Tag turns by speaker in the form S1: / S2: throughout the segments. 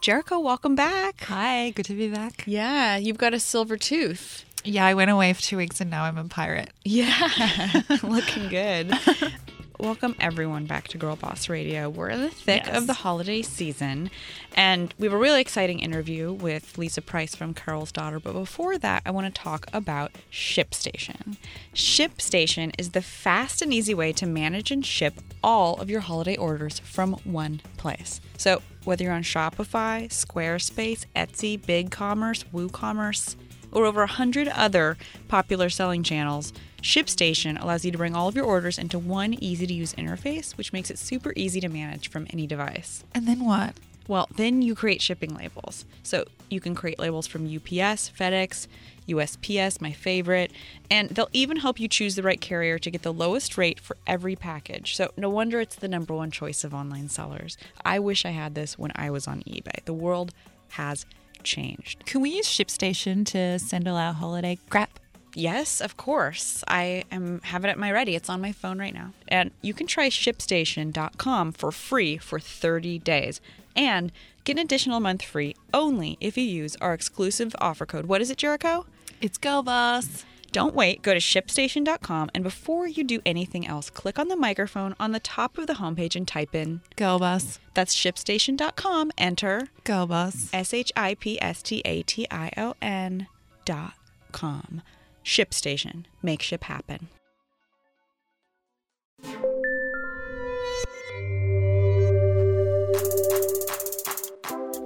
S1: Jerico, welcome back.
S2: Hi, good to be back.
S1: Yeah, you've got a silver tooth.
S2: Yeah, I went away for two weeks and now I'm a pirate.
S1: Yeah, looking good. Welcome everyone back to Girl Boss Radio. We're in the thick
S2: Yes.
S1: of the holiday season, and we have a really exciting interview with Lisa Price from Carol's Daughter. But before that, I want to talk about ShipStation. ShipStation is the fast and easy way to manage and ship all of your holiday orders from one place. So whether you're on Shopify, Squarespace, Etsy, BigCommerce, WooCommerce, or over 100 other popular selling channels, ShipStation allows you to bring all of your orders into one easy to use interface, which makes it super easy to manage from any device.
S2: And then what?
S1: Well, then you create shipping labels. So you can create labels from UPS, FedEx, USPS, my favorite, and they'll even help you choose the right carrier to get the lowest rate for every package. So no wonder it's the number one choice of online sellers. I wish I had this when I was on eBay. The world has changed.
S2: Can we use ShipStation to send all our holiday crap?
S1: Yes, of course. I am have it at my ready. It's on my phone right now. And you can try shipstation.com for free for 30 days and get an additional month free only if you use our exclusive offer code. What is it, Jerico?
S2: It's Boss.
S1: Don't wait. Go to shipstation.com and before you do anything else, click on the microphone on the top of the homepage and type in
S2: Boss.
S1: that's shipstation.com. Enter
S2: Boss.
S1: S H I P S T A T I O N dot com. ShipStation. Make ship happen.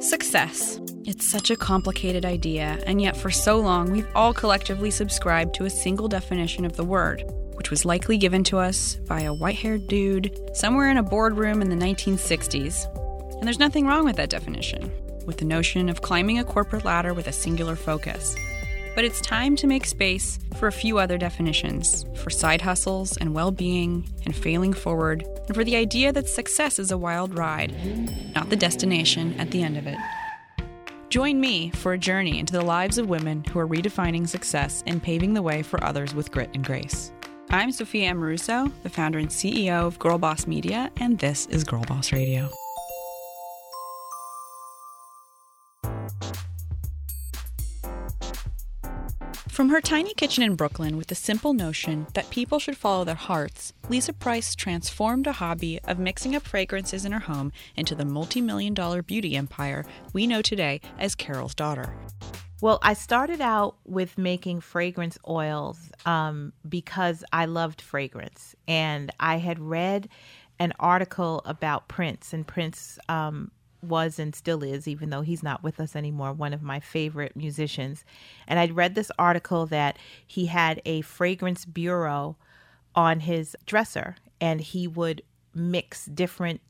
S1: Success. It's such a complicated idea, and yet for so long we've all collectively subscribed to a single definition of the word, which was likely given to us by a white haired dude somewhere in a boardroom in the 1960s. And there's nothing wrong with that definition, with the notion of climbing a corporate ladder with a singular focus. But it's time to make space for a few other definitions for side hustles and well being and failing forward, and for the idea that success is a wild ride, not the destination at the end of it. Join me for a journey into the lives of women who are redefining success and paving the way for others with grit and grace. I'm Sophia Amoruso, the founder and CEO of Girl Boss Media, and this is Girl Boss Radio. From her tiny kitchen in Brooklyn with the simple notion that people should follow their hearts, Lisa Price transformed a hobby of mixing up fragrances in her home into the multi million dollar beauty empire we know today as Carol's Daughter.
S3: Well, I started out with making fragrance oils um, because I loved fragrance. And I had read an article about Prince, and Prince um, was and still is, even though he's not with us anymore, one of my favorite musicians. And I'd read this article that he had a fragrance bureau on his dresser, and he would mix different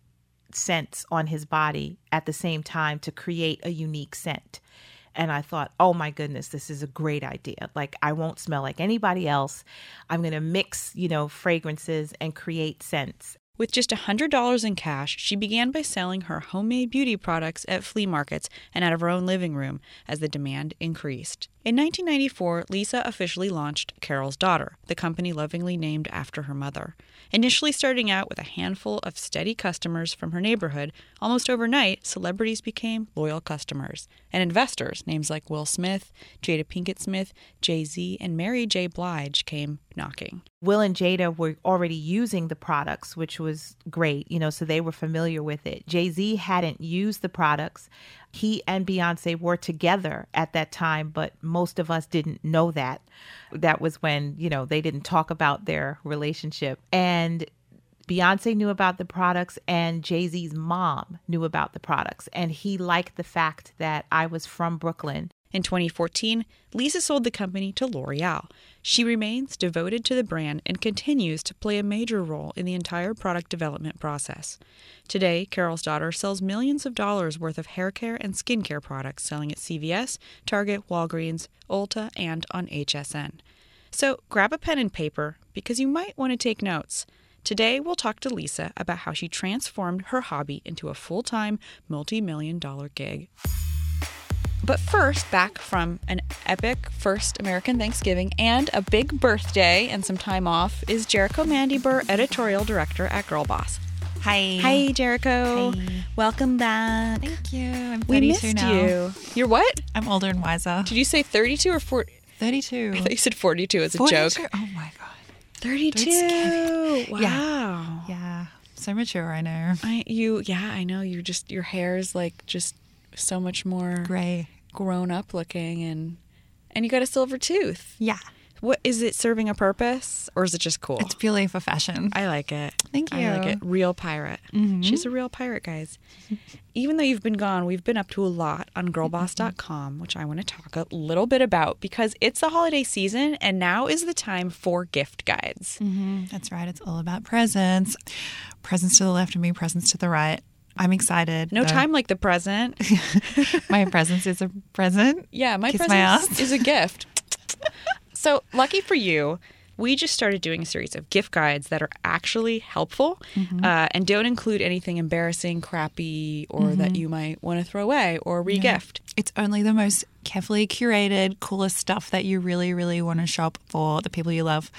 S3: scents on his body at the same time to create a unique scent. And I thought, oh my goodness, this is a great idea. Like, I won't smell like anybody else. I'm going to mix, you know, fragrances and create scents.
S1: With just $100 in cash, she began by selling her homemade beauty products at flea markets and out of her own living room as the demand increased. In 1994, Lisa officially launched Carol's Daughter, the company lovingly named after her mother. Initially starting out with a handful of steady customers from her neighborhood, almost overnight, celebrities became loyal customers. And investors, names like Will Smith, Jada Pinkett Smith, Jay Z, and Mary J. Blige came knocking.
S3: Will and Jada were already using the products, which was great, you know, so they were familiar with it. Jay Z hadn't used the products. He and Beyonce were together at that time, but most of us didn't know that. That was when, you know, they didn't talk about their relationship. And Beyonce knew about the products, and Jay Z's mom knew about the products. And he liked the fact that I was from Brooklyn
S1: In 2014, Lisa sold the company to L'Oreal. She remains devoted to the brand and continues to play a major role in the entire product development process. Today, Carol's daughter sells millions of dollars worth of hair care and skincare products selling at CVS, Target, Walgreens, Ulta, and on HSN. So grab a pen and paper because you might want to take notes. Today, we'll talk to Lisa about how she transformed her hobby into a full time, multi million dollar gig. But first, back from an epic first American Thanksgiving and a big birthday and some time off, is Jerico Mandy Burr, editorial director at Girl Boss.
S2: Hi.
S1: Hi, Jerico.
S2: Hi.
S1: Welcome back.
S2: Thank you. I'm 32
S1: we missed
S2: now.
S1: you. You're what?
S2: I'm older and wiser.
S1: Did you say 32 or 40?
S2: 32.
S1: I thought you said 42 as a
S2: 42?
S1: joke.
S2: Oh my god.
S1: 32. Wow.
S2: Yeah. So mature, I know.
S1: I you yeah, I know you just your hair's like just so much more
S2: Gray.
S1: Grown up looking and and you got a silver tooth.
S2: Yeah.
S1: What is it serving a purpose or is it just cool?
S2: It's purely for fashion.
S1: I like it.
S2: Thank you.
S1: I like it. Real pirate. She's a real pirate, guys. Even though you've been gone, we've been up to a lot on girlboss.com, which I want to talk a little bit about because it's the holiday season and now is the time for gift guides.
S2: Mhm, That's right. It's all about presents. Presents to the left of me, presents to the right. I'm excited.
S1: No time like the present.
S2: My presence is a present.
S1: Yeah, my
S2: Kiss my ass.
S1: is a gift. so, lucky for you, we just started doing a series of gift guides that are actually helpful
S2: Mm-hmm.
S1: uh, and don't include anything embarrassing, crappy, or
S2: Mm-hmm.
S1: that you might want to throw away or regift.
S2: It's only the most carefully curated, coolest stuff that you really, really want to shop for the people you love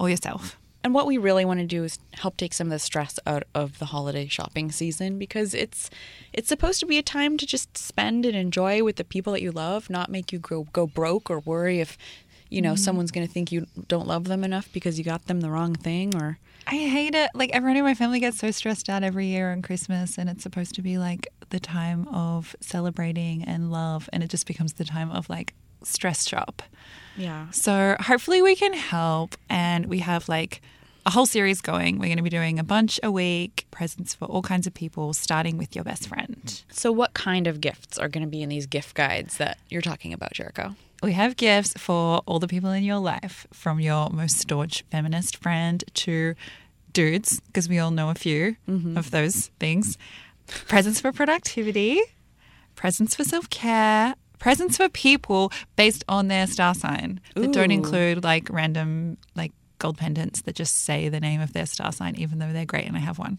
S2: or yourself.
S1: And what we really want to do is help take some of the stress out of the holiday shopping season because it's it's supposed to be a time to just spend and enjoy with the people that you love, not make you go go broke or worry if you know mm-hmm. someone's going to think you don't love them enough because you got them the wrong thing or
S2: I hate it. Like everyone in my family gets so stressed out every year on Christmas, and it's supposed to be like the time of celebrating and love, and it just becomes the time of like stress shop.
S1: yeah.
S2: So hopefully we can help, and we have like a whole series going. We're going to be doing a bunch a week, presents for all kinds of people, starting with your best friend.
S1: So what kind of gifts are going to be in these gift guides that you're talking about, Jerico?
S2: We have gifts for all the people in your life, from your most staunch feminist friend to dudes, because we all know a few mm-hmm. of those things. Presents for productivity, presents for self care, presents for people based on their star sign that don't include like random like gold pendants that just say the name of their star sign, even though they're great and I have one.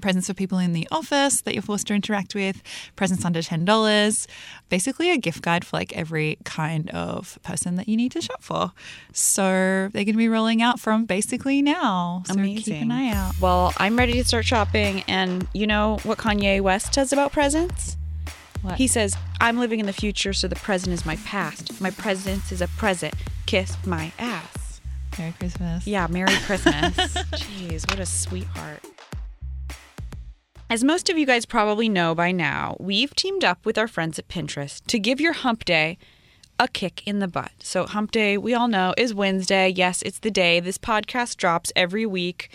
S2: Presents for people in the office that you're forced to interact with, presents under $10. Basically, a gift guide for like every kind of person that you need to shop for. So they're going to be rolling out from basically now. So keep an eye out.
S1: Well, I'm ready to start shopping, and you know what Kanye West says about presents?
S2: What?
S1: He says, "I'm living in the future, so the present is my past. My present is a present. Kiss my ass."
S2: Merry Christmas.
S1: Yeah, Merry Christmas. Jeez, what a sweetheart. As most of you guys probably know by now, we've teamed up with our friends at Pinterest to give your hump day a kick in the butt. So, hump day, we all know, is Wednesday. Yes, it's the day this podcast drops every week.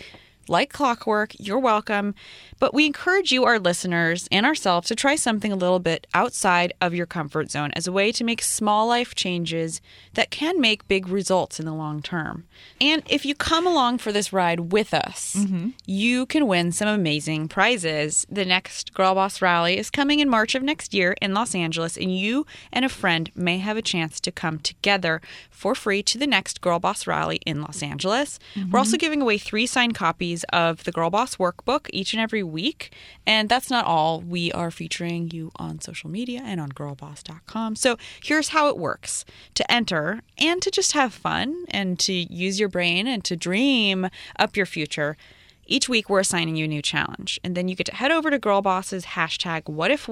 S1: Like clockwork, you're welcome. But we encourage you, our listeners, and ourselves to try something a little bit outside of your comfort zone as a way to make small life changes that can make big results in the long term. And if you come along for this ride with us, mm-hmm. you can win some amazing prizes. The next Girl Boss Rally is coming in March of next year in Los Angeles, and you and a friend may have a chance to come together for free to the next Girl Boss Rally in Los Angeles. We're mm-hmm. also giving away three signed copies of the Girl Boss Workbook each and every week. And that's not all. We are featuring you on social media and on girlboss.com. So here's how it works to enter and to just have fun and to use your brain and to dream up your future. Each week, we're assigning you a new challenge. And then you get to head over to Girlboss's hashtag What If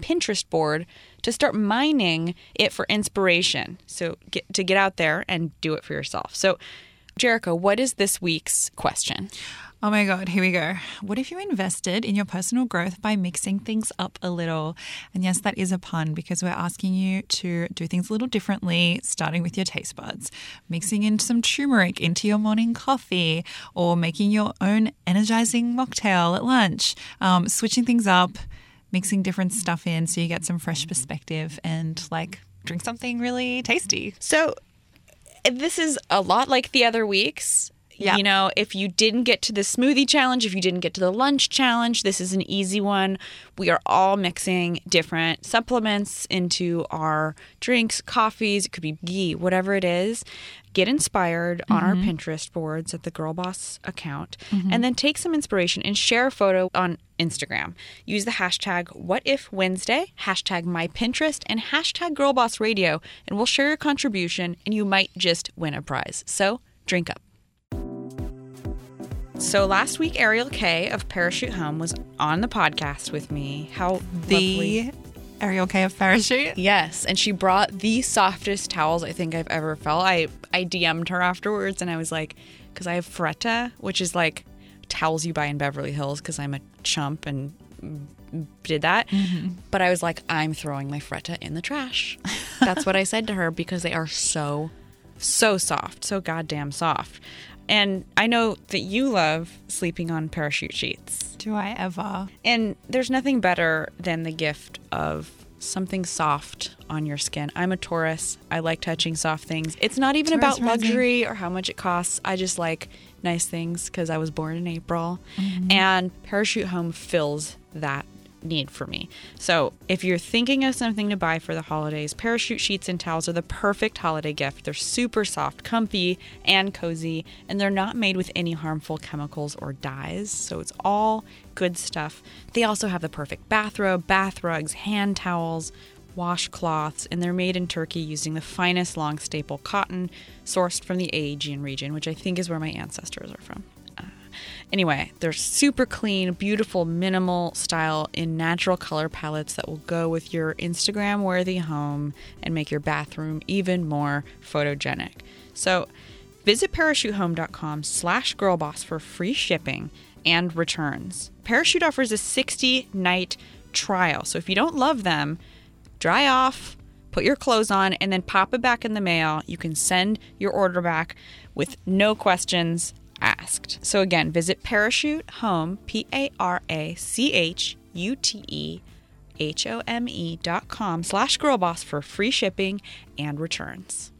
S1: Pinterest board to start mining it for inspiration. So get to get out there and do it for yourself. So, Jerico, what is this week's question?
S2: Oh my God, here we go. What if you invested in your personal growth by mixing things up a little? And yes, that is a pun because we're asking you to do things a little differently, starting with your taste buds, mixing in some turmeric into your morning coffee, or making your own energizing mocktail at lunch, um, switching things up, mixing different stuff in so you get some fresh perspective and like drink something really tasty.
S1: So, this is a lot like the other weeks.
S2: Yeah.
S1: You know, if you didn't get to the smoothie challenge, if you didn't get to the lunch challenge, this is an easy one. We are all mixing different supplements into our drinks, coffees, it could be ghee, whatever it is. Get inspired on our mm-hmm. Pinterest boards at the Girl Boss account mm-hmm. and then take some inspiration and share a photo on Instagram. Use the hashtag What If Wednesday, hashtag My Pinterest, and hashtag Girl Boss Radio, and we'll share your contribution and you might just win a prize. So drink up. So last week, Ariel Kaye of Parachute Home was on the podcast with me. How
S2: The
S1: lovely.
S2: Ariel Kaye of Parachute.
S1: Yes, and she brought the softest towels I think I've ever felt. I I DM'd her afterwards and I was like, because I have Frette, which is like towels you buy in Beverly Hills because I'm a chump and did that. Mm-hmm. But I was like, I'm throwing my Frette in the trash. That's what I said to her because they are so, so soft, so goddamn soft. And I know that you love sleeping on parachute sheets.
S2: Do I ever?
S1: And there's nothing better than the gift of something soft on your skin. I'm a Taurus. I like touching soft things. It's not even
S2: Taurus
S1: about luxury or how much it costs. I just like nice things because I was born in April. Mm-hmm. And Parachute Home fills that need for me. So, if you're thinking of something to buy for the holidays, parachute sheets and towels are the perfect holiday gift. They're super soft, comfy, and cozy, and they're not made with any harmful chemicals or dyes. So, it's all good stuff. They also have the perfect bathrobe, bath rugs, hand towels, washcloths, and they're made in Turkey using the finest long staple cotton sourced from the Aegean region, which I think is where my ancestors are from. Anyway, they're super clean, beautiful, minimal style in natural color palettes that will go with your Instagram worthy home and make your bathroom even more photogenic. So visit parachutehome.com slash girlboss for free shipping and returns. Parachute offers a 60 night trial. So if you don't love them, dry off, put your clothes on, and then pop it back in the mail. You can send your order back with no questions asked. So again, visit Parachute Home, P A R A C H U T E H O M E dot com slash girlboss for free shipping and returns.